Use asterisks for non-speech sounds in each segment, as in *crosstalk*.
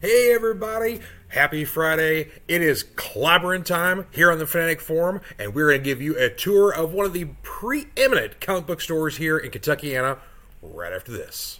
Hey everybody, happy Friday. It is clobbering time here on the Fanatic Forum, and we're going to give you a tour of one of the preeminent comic book stores here in Kentuckiana right after this.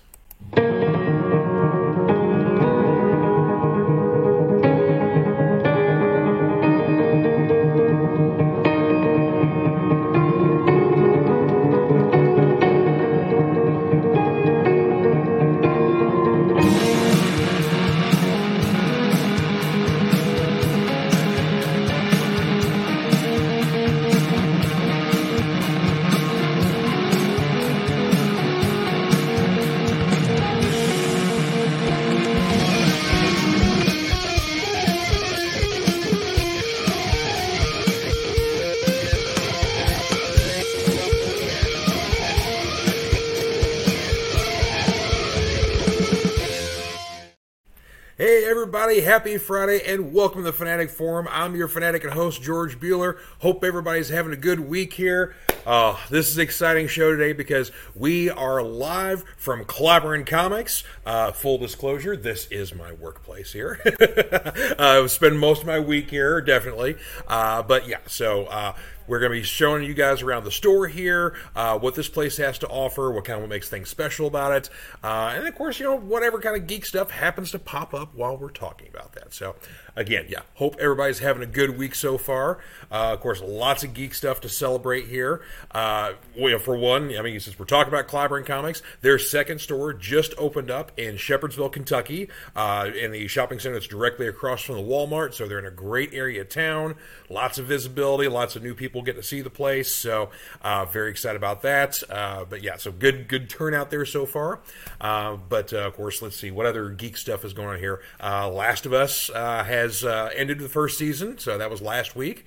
Everybody, happy Friday and welcome to the Fanatic Forum. I'm your fanatic and host, George Buehler. Hope everybody's having a good week here. Uh, this is an exciting show today because we are live from Clobberin Comics. Uh, full disclosure, this is my workplace here. *laughs* I spend most of my week here, definitely. Uh, but yeah, so uh, we're going to be showing you guys around the store here, uh, what this place has to offer, what kind of what makes things special about it, and of course, you know, whatever kind of geek stuff happens to pop up while we're talking about that. So, again, yeah, hope everybody's having a good week so far. Uh, of course, lots of geek stuff to celebrate here. Uh, well, for one, I mean, since we're talking about Clobberin Comics, their second store just opened up in Shepherdsville, Kentucky, uh, in the shopping center that's directly across from the Walmart. So they're in a great area of town. Lots of visibility, lots of new people get to see the place. So uh, very excited about that. Uh, but yeah, so good good turnout there so far. Uh, but uh, of course, let's see what other geek stuff is going on here. Last of Us uh, has uh, ended the first season, so that was last week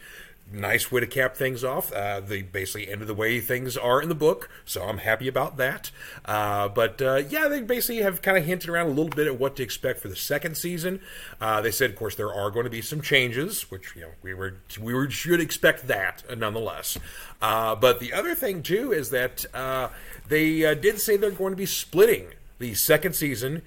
nice way to cap things off. Uh, they basically ended the way things are in the book, so I'm happy about that. Uh, but uh, yeah, they basically have kind of hinted around a little bit at what to expect for the second season. Uh, they said, of course, there are going to be some changes, which you know we were we were, should expect that uh, nonetheless. But the other thing too is that they did say they're going to be splitting the second season.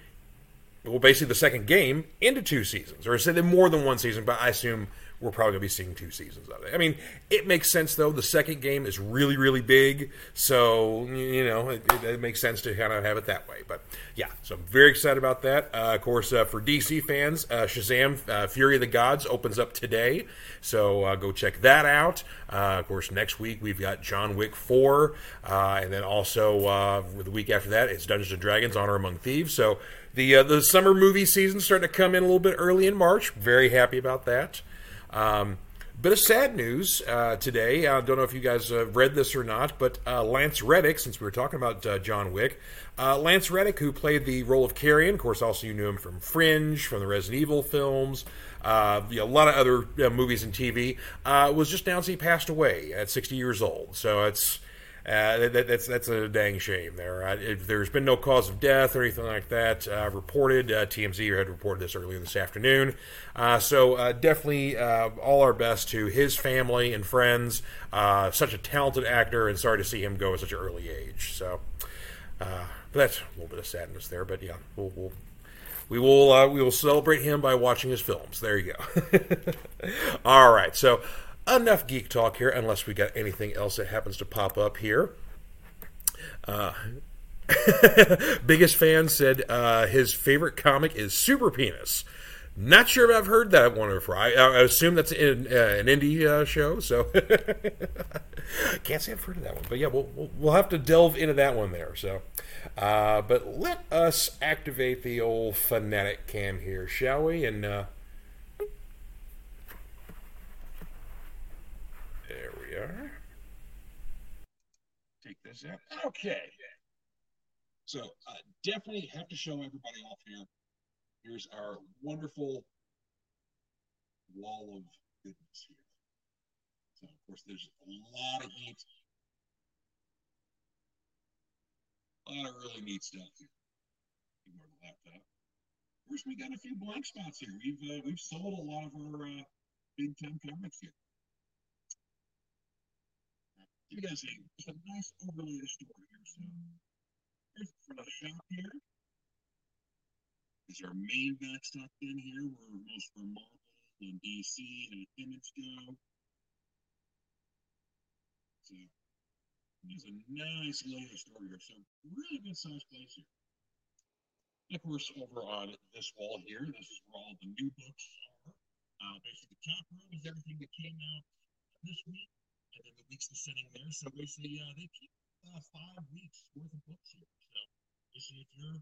Well, basically the second game into two seasons, or they more than one season, but I assume we're probably going to be seeing two seasons of it. I mean, it makes sense though. The second game is really, really big, so you know it, it, it makes sense to kind of have it that way. But yeah, so I'm very excited about that. Uh, of course, uh, for DC fans, uh, Shazam: uh, Fury of the Gods opens up today, so uh, go check that out. Uh, of course, next week we've got John Wick four, and then also the week after that it's Dungeons and Dragons: Honor Among Thieves. So. The, the summer movie season starting to come in a little bit early in March. Very happy about that. Um, bit of sad news uh, today. I don't know if you guys uh, read this or not, but uh, Lance Reddick, since we were talking about uh, John Wick, uh, Lance Reddick, who played the role of Charon, of course, also you knew him from Fringe, from the Resident Evil films, uh, you know, a lot of other movies and TV, was just announced he passed away at 60 years old. So it's uh, that, that's that's a dang shame. There, uh, if there's been no cause of death or anything like that uh, reported. TMZ had reported this earlier this afternoon. Uh, so uh, definitely all our best to his family and friends. such a talented actor, and sorry to see him go at such an early age. So, that's a little bit of sadness there. But yeah, we'll, we'll we will uh, we will celebrate him by watching his films. There you go. *laughs* All right, so enough geek talk here, unless we got anything else that happens to pop up here. Uh, *laughs* biggest fan said uh, his favorite comic is Super Penis. Not sure if I've heard that one before. I, I assume that's in, uh, an indie uh, show, so *laughs* can't say I've heard of that one. But yeah, we'll, we'll, we'll have to delve into that one there. So, uh, but let us activate the old fanatic cam here, shall we? And uh, are. Out. Okay. So uh, definitely have to show everybody off here. Here's our wonderful wall of goodness here. So of course there's a lot of heat. A lot of really neat stuff here. Ignore the laptop. Of course, we got a few blank spots here. We've uh, we've sold a lot of our uh, big time comics here. You guys see, it's a nice overlay of story here. So here's for the shop here. Is our main backstop in here where most of our Marvel and DC and Image go. So there's a nice layer store here. So really good sized place here. And of course, over on this wall here, this is where all the new books are. Uh, basically, the top row is everything that came out this week, and then the weeks that's sitting there. So basically, uh, they keep uh, five weeks worth of books here. So basically, if you're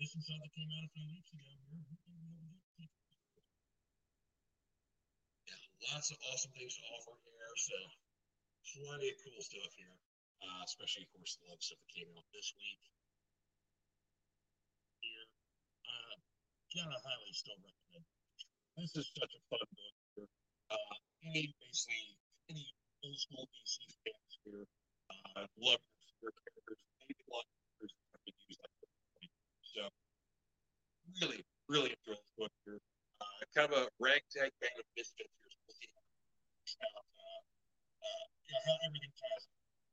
this and stuff that came out a few weeks ago, you're, gonna be able to get yeah, lots of awesome things to offer here. So plenty of cool stuff here, uh, especially of course the love stuff that came out this week. Here, uh, gotta highly still recommend. This is such a fun book. Uh, any basically any old school DC fans here, uh, love your characters. Maybe a lot of characters have been used like this. So really, really enjoy this book here. Uh, kind of a ragtag band of misfits here. So we'll see how, uh, uh, you know, everything ties.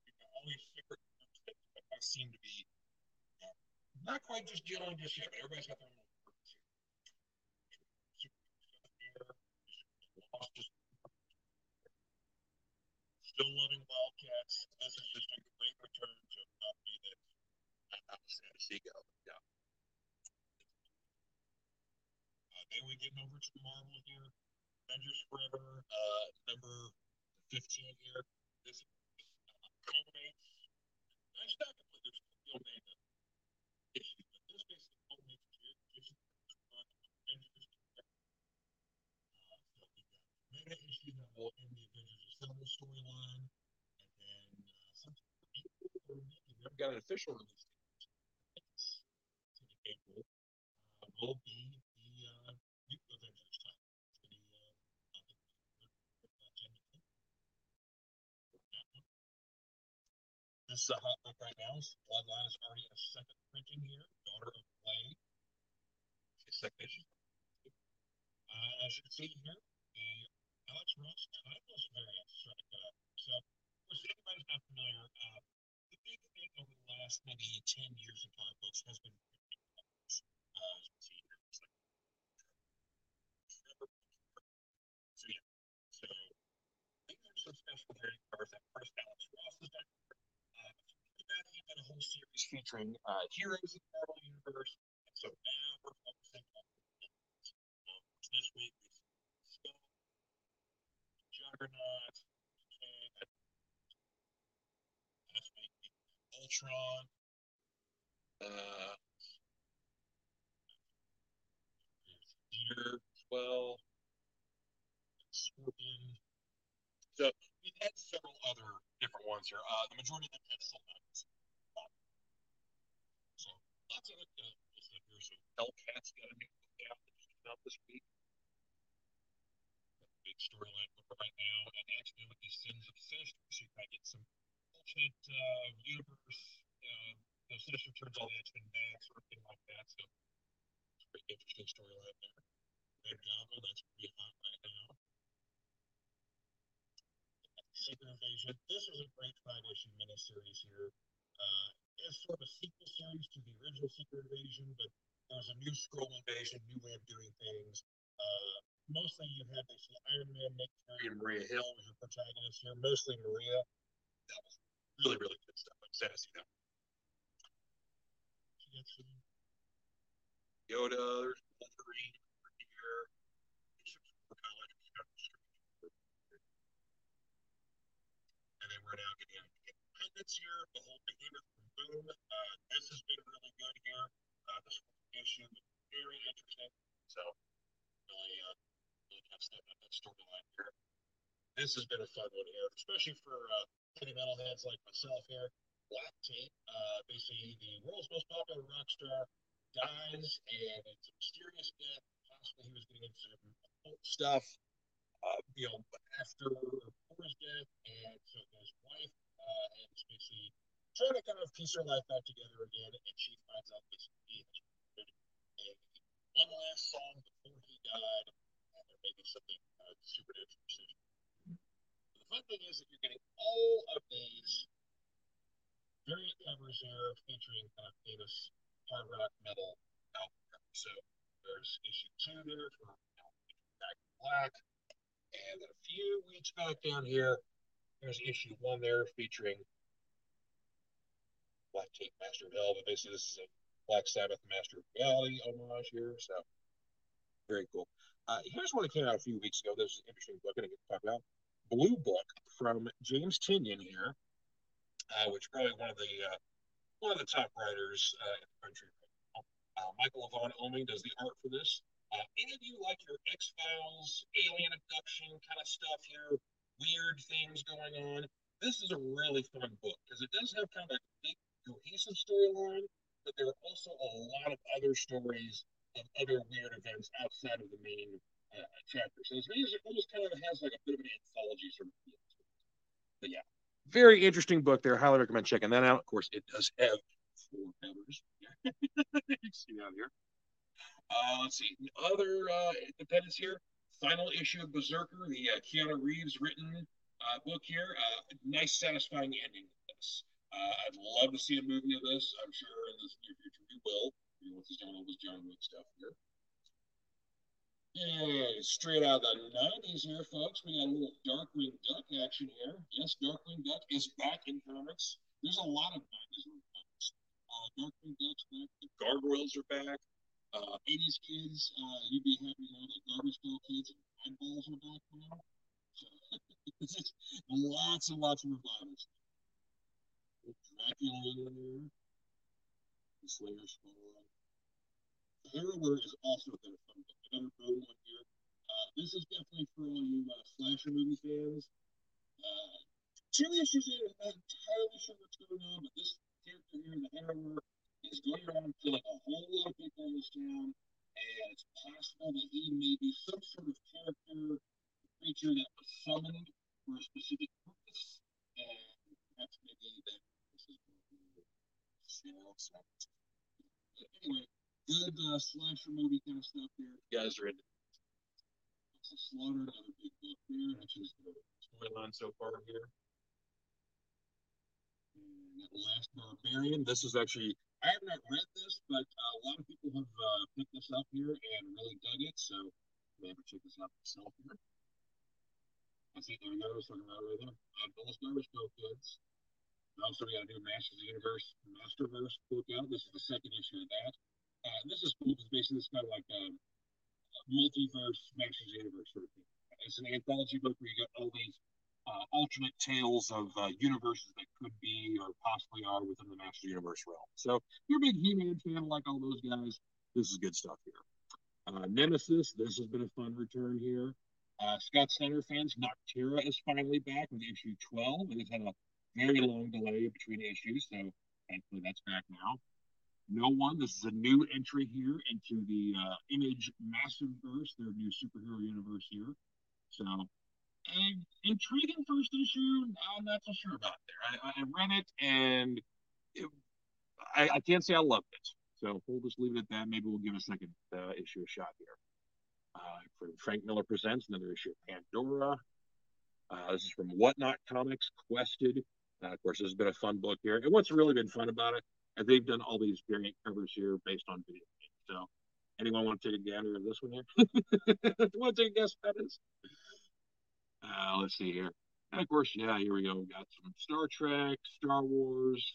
You know, all these groups that, that seem to be you know, not quite just gelling just yet, but everybody's got their own purpose here. Lost just still loving Wildcats. This is just a great return to a company that I'm sad to see go. Yeah. Uh, then we get over to Marvel here. Avengers Forever, uh, number 15 here. This is uh, culminates. And play. There's still made issue, but this basically culminates you Avengers. Uh, so we got mega issue that will end the Avengers Assemble storyline, and then uh, something April or May. We haven't got an official release date. It's in April. Uh, will be the uh, new Avengers time. It's gonna be uh, I think uh, January 10th. That one. Is a hot book right now. Bloodline is already a second printing here. Daughter of. It's second issue. Uh, as you can see here, the Alex Ross timeless variant started up. So, if anybody's not familiar, uh, the big thing over the last maybe 10 years in comic books has been printing comics. Uh, as you can see here, it's like so yeah. So I think there's some special variant covers that first Alex Ross has done. Uh, after that, he did a whole series featuring uh, heroes in the Marvel Universe. And so now we're focusing on um, this week we see Juggernaut, Ultron, uh, Peter as well, Scorpion. So we've had several other different ones here. Uh, the majority of them had Sylvanas. So lots of uh, stuff here. So Hellcat's got a new book out that just came out this week. Big storyline book right now, and actually with these Sins of Sinister, so you kind of get some alternate uh, universe. Uh, you know, Sinister turns all the X-Men back, sort of thing like that. So it's a pretty interesting storyline there. Red Goblin, that's pretty hot right now. Secret Invasion. This is a great five issue miniseries here. Uh, it's sort of a sequel series to the original Secret Invasion, but there's a new Skrull invasion, new way of doing things. Uh, mostly you had basically Iron Man, Nick Fury, and Maria Hill was your protagonists here. Mostly Maria. That was really, really good stuff. I'm sad to see that. You got some Yoda, there's Wolverine over here. And then we're now getting into Independence here. The whole behemoth from Boom. Uh, this has been really good here. Uh, this issue was very interesting. So really, uh, really kind of stepping up that storyline here. This has been a fun one here, especially for uh, heavy metalheads like myself here. Black Tape, uh, basically the world's most popular rock star, dies, and it's a mysterious death. Possibly he was getting into some occult stuff uh, you know, after before his death, and so his wife uh, and is basically trying to kind of piece her life back together again, and she finds out basically he has recorded a one last song before he died, and there may be something uh, supernatural precision. The fun thing is that you're getting all of these variant covers here featuring kind of famous hard rock metal there. So there's issue two there for Back Black. And then a few weeks back down here, there's issue one there featuring Black Tape Master of Hell, but basically this is a Black Sabbath Master of Reality homage here. So very cool. Uh, here's one that came out a few weeks ago. This is an interesting book I get to talk about. Blue Book from James Tynion here, uh, which probably one of the uh, one of the top writers uh, in the country. Uh, Michael Avon Oeming does the art for this. Uh, any of you like your X Files, alien abduction kind of stuff here, weird things going on? This is a really fun book because it does have kind of a big cohesive storyline, but there are also a lot of other stories of other weird events outside of the main uh, chapter. So it's almost kind of has like a bit of an anthology sort of feel. But yeah, very interesting book there. Highly recommend checking that out. Of course, it does have four covers. *laughs* see out here. Uh, let's see. Other uh, independents here. Final issue of Berserker, the uh, Keanu Reeves written uh, book here. Uh, nice, satisfying ending of this. Uh, I'd love to see a movie of this. I'm sure in the near future we will. You know, with his John all this John Wick stuff here. Yeah, straight out of the 90s here, folks. We got a little Darkwing Duck action here. Yes, Darkwing Duck is back in comics. There's a lot of 90s comics. Uh, Darkwing Duck's back. The Gargoyles are back. Uh, 80s kids, uh, you'd be happy to know that Garbage Pail Kids and Eyeballs are back now. *laughs* Lots and lots of revivals. Dracula. The Slayer. Harrower is also a. Another Bone one here. Uh, this is definitely for all you uh, slasher movie fans. Uh, two issues in, I'm not entirely sure what's going on, but this character here, the Harrower, is going around killing a whole lot of people in this town, and it's possible that he may be some sort of character, creature that was summoned for a specific purpose, and perhaps maybe that this is going to be. Anyway, good uh, slasher movie kind of stuff here. You guys are into it's slaughter, another big book there, which is the storyline so far here. And that last barbarian. This is actually I have not read this, but uh, a lot of people have uh, picked this up here and really dug it. So maybe check this out myself here. I see there we go. Talking about right there. Uh, Billis Garbage Pail Kids. Also, we got a new Masters of the Universe Masterverse book out. This is the second issue of that. Uh, this is cool because basically it's kind of like a, a multiverse, Masters Universe sort of thing. It's an anthology book where you get all these uh, alternate tales of uh, universes that could be or possibly are within the Master Universe realm. So if you're a big He-Man fan like all those guys, this is good stuff here. Uh, Nemesis, this has been a fun return here. Uh, Scott Snyder fans, Nocterra is finally back with issue 12. It has had a very long delay between issues, so thankfully that's back now no one. This is a new entry here into the uh, Image Massive Verse, their new superhero universe here. So, an intriguing first issue. I'm not so sure about there. I, I read it and it, I, I, can't say I loved it. So we'll just leave it at that. Maybe we'll give a second uh, issue a shot here. Uh, from Frank Miller Presents, another issue of Pandora. Uh, this is from Whatnot Comics, Quested. Uh, of course, this has been a fun book here. And what's really been fun about it they've done all these variant covers here based on video games. So, anyone want to take a gander of this one here? *laughs* want to take a guess what that is? Uh, let's see here. And of course, yeah, here we go. We got some Star Trek, Star Wars.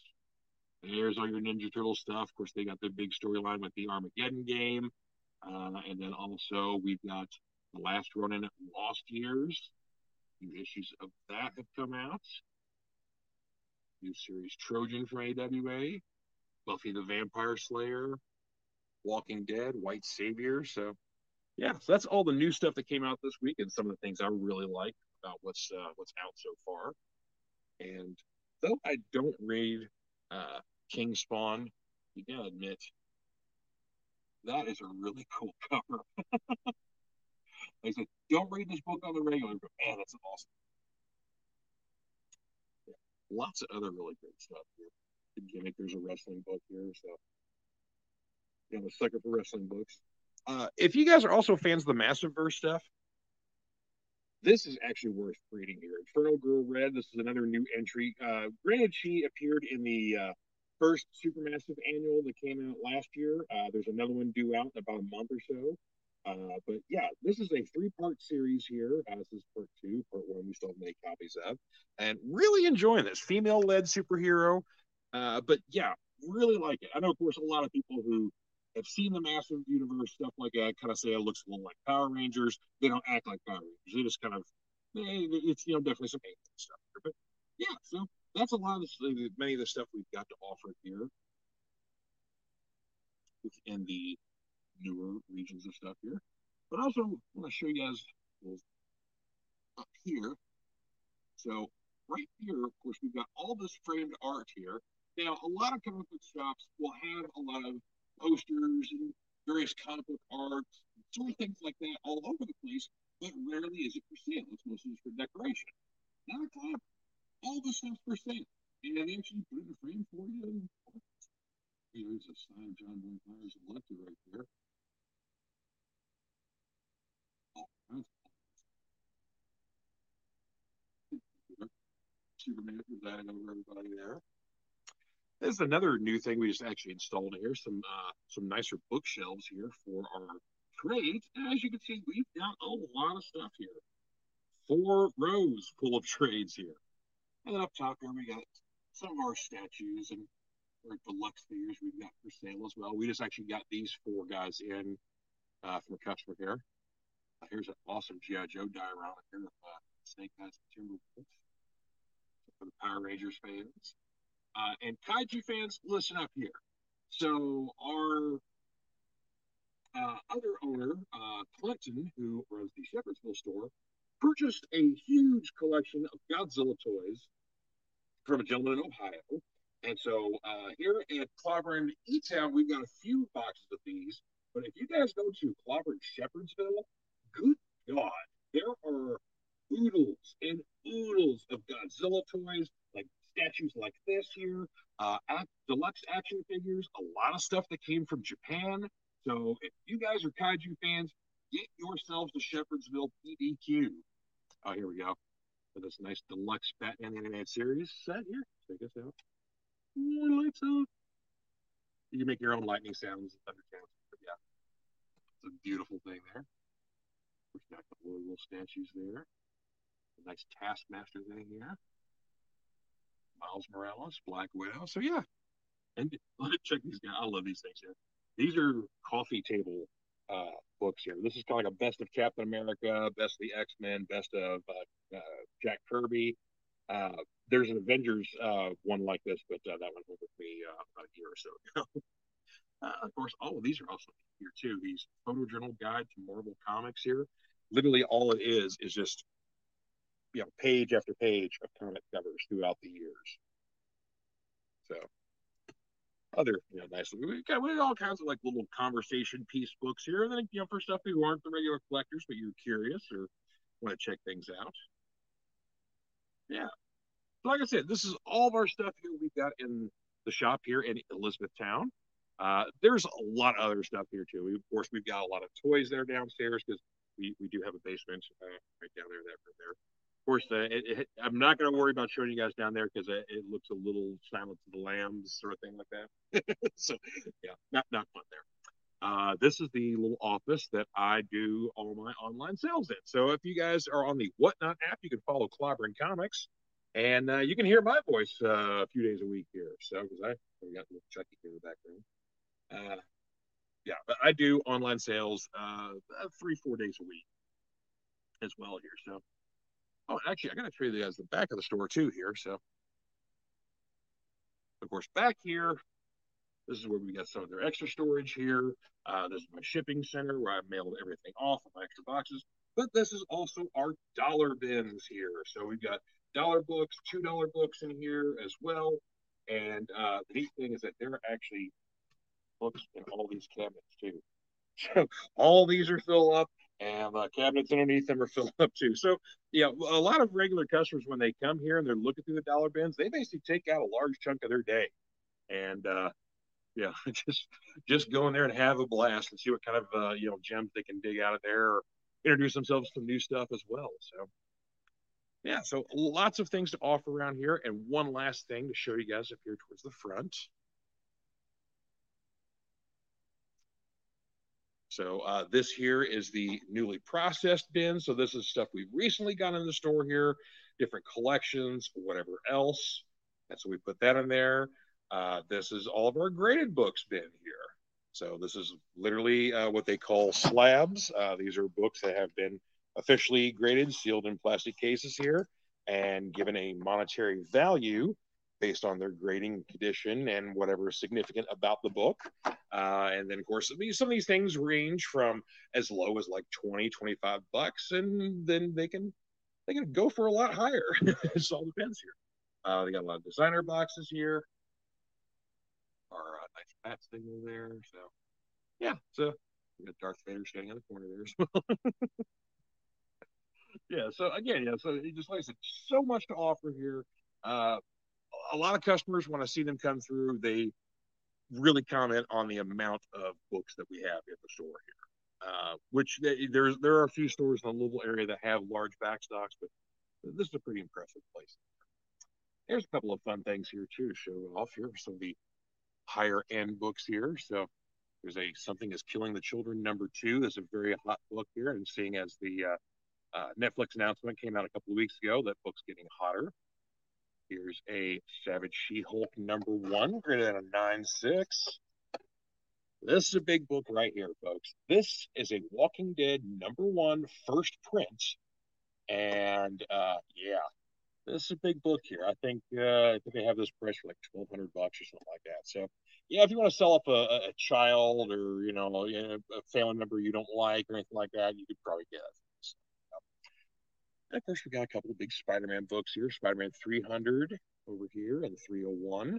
There's all your Ninja Turtle stuff. Of course, they got the big storyline with the Armageddon game. Uh, and then also we've got The Last Ronin Lost Years. New issues of that have come out. New series Trojan for AWA. Buffy the Vampire Slayer, Walking Dead, White Savior. So, yeah, so that's all the new stuff that came out this week, and some of the things I really like about what's uh, what's out so far. And though I don't read uh, King Spawn, you gotta admit that is a really cool *laughs* cover. I said, don't read this book on the regular, but man, that's awesome. Lots of other really great stuff here gimmick. There's a wrestling book here, so yeah, I'm a sucker for wrestling books. Uh, if you guys are also fans of the Massive Verse stuff, this is actually worth reading here. Infernal Girl Red. This is another new entry. Uh, granted, she appeared in the uh, first Supermassive annual that came out last year. Uh, there's another one due out in about a month or so. Uh, but yeah, this is a three-part series here. Uh, this is part two. Part one we still have many copies of, and really enjoying this female-led superhero. Uh, but yeah, really like it. I know, of course, a lot of people who have seen the massive universe stuff like that kind of say it looks a little like Power Rangers. They don't act like Power Rangers. They just kind of it's you know definitely some stuff here. But yeah, so that's a lot of the, many of the stuff we've got to offer here in the newer regions of stuff here. But also want to show you guys up here. So right here, of course, we've got all this framed art here. Now, a lot of comic book shops will have a lot of posters and various comic book art, sort of things like that all over the place, but rarely is it for sale. It's mostly just for decoration. Not a club. All the stuff's for sale. And they actually put it in a frame for you. Here's a signed John Boy Myers elected right there. Superman presiding over everybody there. This is another new thing we just actually installed here. Some uh, some nicer bookshelves here for our trades. And as you can see, we've got a lot of stuff here. Four rows full of trades here. And then up top here we got some of our statues and our deluxe figures we've got for sale as well. We just actually got these four guys in uh, from a customer here. Uh, here's an awesome G.I. Joe diorama here of uh, Snake Eyes and Timberwolves for the Power Rangers fans. Uh, and Kaiju fans, listen up here. So our uh, other owner, uh, Clinton, who runs the Shepherdsville store, purchased a huge collection of Godzilla toys from a gentleman in Ohio. And so uh, here at Clobber E-Town, we've got a few boxes of these. But if you guys go to Clobber Shepherdsville, good God, there are oodles and oodles of Godzilla toys, statues like this here, uh, act, deluxe action figures, a lot of stuff that came from Japan. So if you guys are kaiju fans, get yourselves a Shepherdsville PDQ. Oh, here we go. For this nice deluxe Batman The animated series set here. Check us out. More lights off. You can make your own lightning sounds, thunder sounds. But yeah, it's a beautiful thing there. We've got a couple of little statues there. A nice Taskmaster thing here. Miles Morales, Black Widow. So yeah, and *laughs* check these guys. I love these things here. These are coffee table uh, books here. This is kind of like a best of Captain America, best of the X Men, best of uh, uh, Jack Kirby. Uh, there's an Avengers uh, one like this, but uh, that one was with me about a year or so ago. *laughs* of course, all of these are also here too. These photojournal guide to Marvel Comics here. Literally, all it is is just you know page after page of comic covers throughout the years. So other you know nice we got, we got all kinds of like little conversation piece books here and then you know for stuff who aren't the regular collectors but you're curious or want to check things out. Yeah. Like i said this is all of our stuff here we've got in the shop here in elizabethtown uh, there's a lot of other stuff here too. We, of course we've got a lot of toys there downstairs because we, we do have a basement uh, right down there that room there course, uh, it, it, I'm not going to worry about showing you guys down there because it, it, looks a little Silence of the Lambs sort of thing like that. *laughs* so, yeah, not not fun there. Uh, this is the little office that I do all my online sales in. So if you guys are on the Whatnot app, you can follow Clobberin Comics, and uh, you can hear my voice uh, a few days a week here. So because I we got a little Chucky here in the background. Uh, yeah, but I do online sales uh, three four days a week as well here. So Oh, actually, I got to show you guys the back of the store too here. So, of course, back here, this is where we got some of their extra storage here. Uh, this is my shipping center where I mailed everything off of my extra boxes. But this is also our dollar bins here. So we've got dollar books, two dollar books in here as well. And uh, the neat thing is that there are actually books in all these cabinets too. *laughs* So all these are filled up and uh, cabinets underneath them are filled up too. So, yeah, a lot of regular customers when they come here and they're looking through the dollar bins, they basically take out a large chunk of their day, and uh, yeah, *laughs* just just go in there and have a blast and see what kind of uh, you know gems they can dig out of there, or introduce themselves to new stuff as well. So. Yeah, so lots of things to offer around here. And one last thing to show you guys up here towards the front. So uh, this here is the newly processed bin. So this is stuff we've recently got in the store here, different collections, whatever else. And so we put that in there. Uh, this is all of our graded books bin here. So this is literally uh, what they call slabs. Uh, these are books that have been officially graded, sealed in plastic cases here, and given a monetary value based on their grading condition and whatever is significant about the book. Uh, and then, of course, some of these things range from as low as like 20, 25 bucks, and then they can they can go for a lot higher. *laughs* it all depends here. Uh, they got a lot of designer boxes here. Our uh, nice bat signal there. So, yeah. So we got Darth Vader standing in the corner there as well. *laughs* yeah. So again, yeah. So just like I said, so much to offer here. Uh, a lot of customers when I see them come through, they really comment on the amount of books that we have in the store here. Uh, which they, there's there are a few stores in the Louisville area that have large back stocks, but this is a pretty impressive place. There's a couple of fun things here too. Show off here some of the higher end books here. So there's a something is killing the children number two. There's a very hot book here, and seeing as the uh, uh, Netflix announcement came out a couple of weeks ago, that book's getting hotter. Here's a Savage She-Hulk number one, greater than a nine six. This is a big book right here, folks. This is a Walking Dead number one first print, and uh, yeah, this is a big book here. I think uh, I think they have this price for like twelve hundred bucks or something like that. So yeah, if you want to sell up a, a child or you know a family member you don't like or anything like that, you could probably get it. And of course, we got a couple of big Spider-Man books here. Spider-Man 300 over here and 301.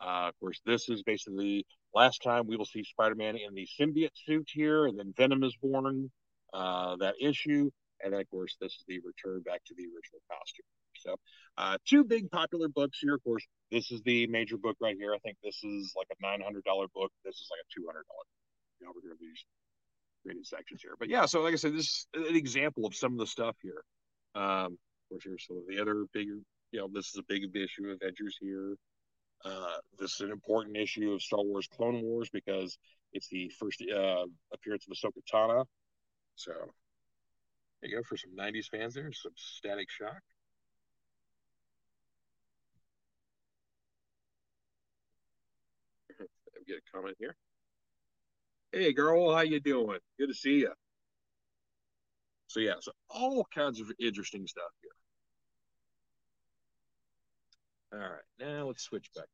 Uh, of course, this is basically last time we will see Spider-Man in the symbiote suit here, and then Venom is born. Uh, that issue, and then of course this is the return back to the original costume. So, uh, two big popular books here. Of course, this is the major book right here. I think this is like a nine hundred dollar book. This is like a two hundred dollar. You know, over here these graded sections here. But yeah, so like I said, this is an example of some of the stuff here. Um, of course, here's some of the other bigger, you know, this is a big issue of Avengers here. Uh, this is an important issue of Star Wars Clone Wars because it's the first uh, appearance of Ahsoka Tano. So there you go for some 90s fans there, some static shock. *laughs* Get a comment here. Hey girl, how you doing? Good to see you. So yeah, so all kinds of interesting stuff here. All right, now let's switch back.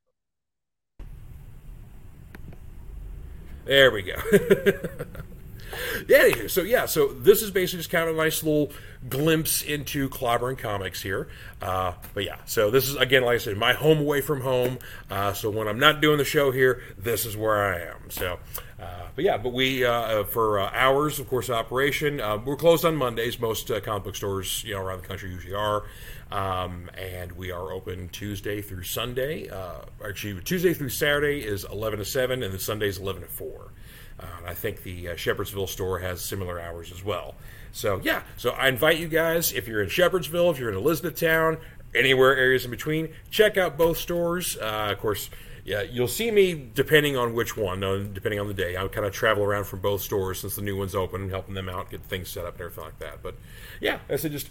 There we go. *laughs* yeah, so yeah, so this is basically just kind of a nice little glimpse into Clobberin Comics here. Uh, but yeah, so this is again, like I said, my home away from home. Uh, so when I'm not doing the show here, this is where I am. So uh, but yeah, but we uh, uh, for hours, of course, operation. we're closed on Mondays. Most comic book stores, you know, around the country usually are. Um, and we are open Tuesday through Sunday. Uh, actually, Tuesday through Saturday is 11 to 7, and then Sunday is 11 to 4. Uh, I think the uh, Shepherdsville store has similar hours as well. So, yeah, so I invite you guys, if you're in Shepherdsville, if you're in Elizabethtown, anywhere areas in between, check out both stores. of course, yeah, you'll see me depending on which one, depending on the day. I kind of travel around from both stores since the new one's open, helping them out, get things set up and everything like that. But yeah, it's a just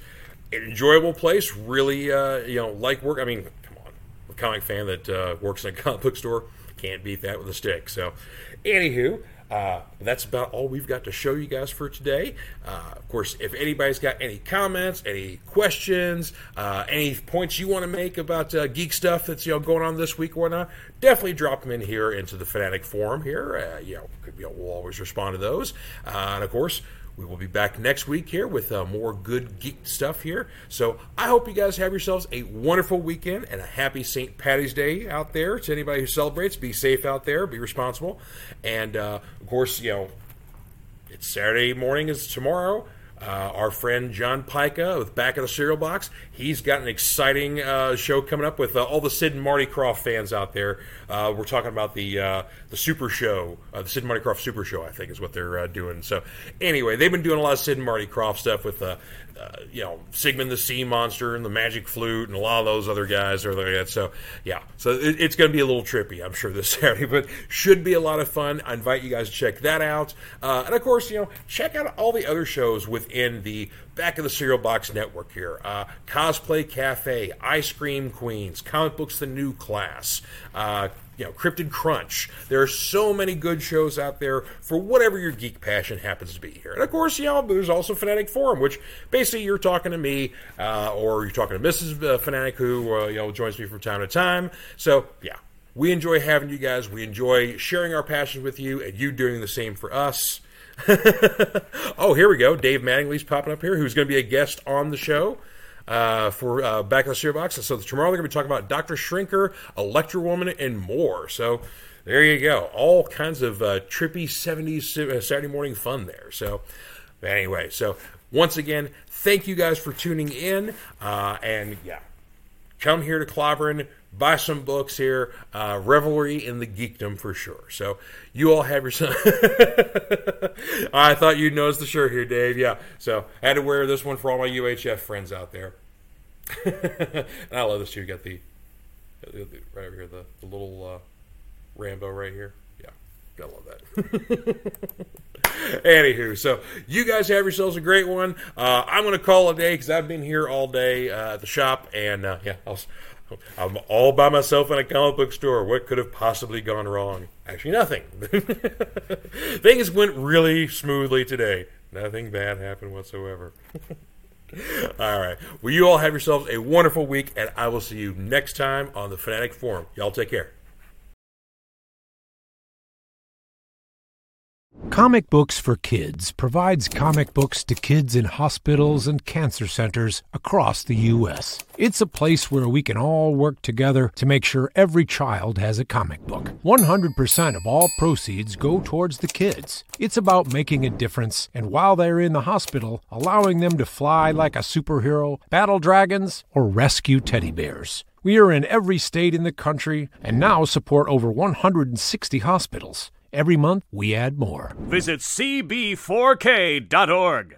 enjoyable place. Really, uh, you know, like work. I mean, come on, a comic fan that uh, works in a comic book store can't beat that with a stick. So, anywho, uh, that's about all we've got to show you guys for today. Uh, of course, if anybody's got any comments, any questions, uh, any points you want to make about uh, geek stuff that's you know going on this week or whatnot, definitely drop them in here into the Fanatic Forum here. Uh, you know, we'll always respond to those. Uh, and of course, we will be back next week here with uh, more good geek stuff here. So I hope you guys have yourselves a wonderful weekend and a happy St. Patty's Day out there to anybody who celebrates. Be safe out there, be responsible. And uh, of course, you know, it's Saturday morning is tomorrow. Uh, our friend John Pica with Back of the Cereal Box, he's got an exciting uh, show coming up with uh, all the Sid and Marty Krofft fans out there. Uh, we're talking about the uh, the Super Show, uh, the Sid and Marty Krofft Super Show, I think is what they're doing. So anyway, they've been doing a lot of Sid and Marty Krofft stuff with uh, you know, Sigmund the Sea Monster and the Magic Flute and a lot of those other guys are like that. So, yeah, so it, it's going to be a little trippy, I'm sure, this *laughs* Saturday, but should be a lot of fun. I invite you guys to check that out. Uh, and of course, you know, check out all the other shows within the Back of the Cereal Box Network here. Uh, Cosplay Cafe, Ice Cream Queens, Comic Books The New Class, uh, you know, Cryptid Crunch. There are so many good shows out there for whatever your geek passion happens to be here. And of course, you know, there's also Fanatic Forum, which basically you're talking to me uh, or you're talking to Mrs. Uh, Fanatic, who uh, you know joins me from time to time. So yeah, we enjoy having you guys. We enjoy sharing our passions with you, and you doing the same for us. *laughs* oh, here we go. Dave Mattingly's popping up here, who's going to be a guest on the show uh, for uh, Back of the Box. So tomorrow they're going to be talking about Dr. Shrinker, Electra Woman, and more. So there you go. All kinds of uh, trippy 70s uh, Saturday morning fun there. So anyway, so once again, thank you guys for tuning in. Uh, and yeah, come here to Clobberin, buy some books here. Uh, revelry in the geekdom for sure. So you all have your son. *laughs* I thought you'd notice the shirt here, Dave. Yeah. So I had to wear this one for all my UHF friends out there. *laughs* and I love this too. You got the right over here, the, the little uh, Rambo right here. Yeah, gotta love that. *laughs* Anywho, so you guys have yourselves a great one. Uh, I'm going to call it a day because I've been here all day uh, at the shop, and uh, yeah, I'll, I'm all by myself in a comic book store. What could have possibly gone wrong? Actually, nothing. *laughs* Things went really smoothly today. Nothing bad happened whatsoever. *laughs* all right. Well, you all have yourselves a wonderful week, and I will see you next time on the Fanatic Forum. Y'all take care. Comic Books for Kids provides comic books to kids in hospitals and cancer centers across the U.S. It's a place where we can all work together to make sure every child has a comic book. 100% of all proceeds go towards the kids. It's about making a difference, and while they're in the hospital, allowing them to fly like a superhero, battle dragons, or rescue teddy bears. We are in every state in the country and now support over 160 hospitals. Every month, we add more. Visit cb4k.org.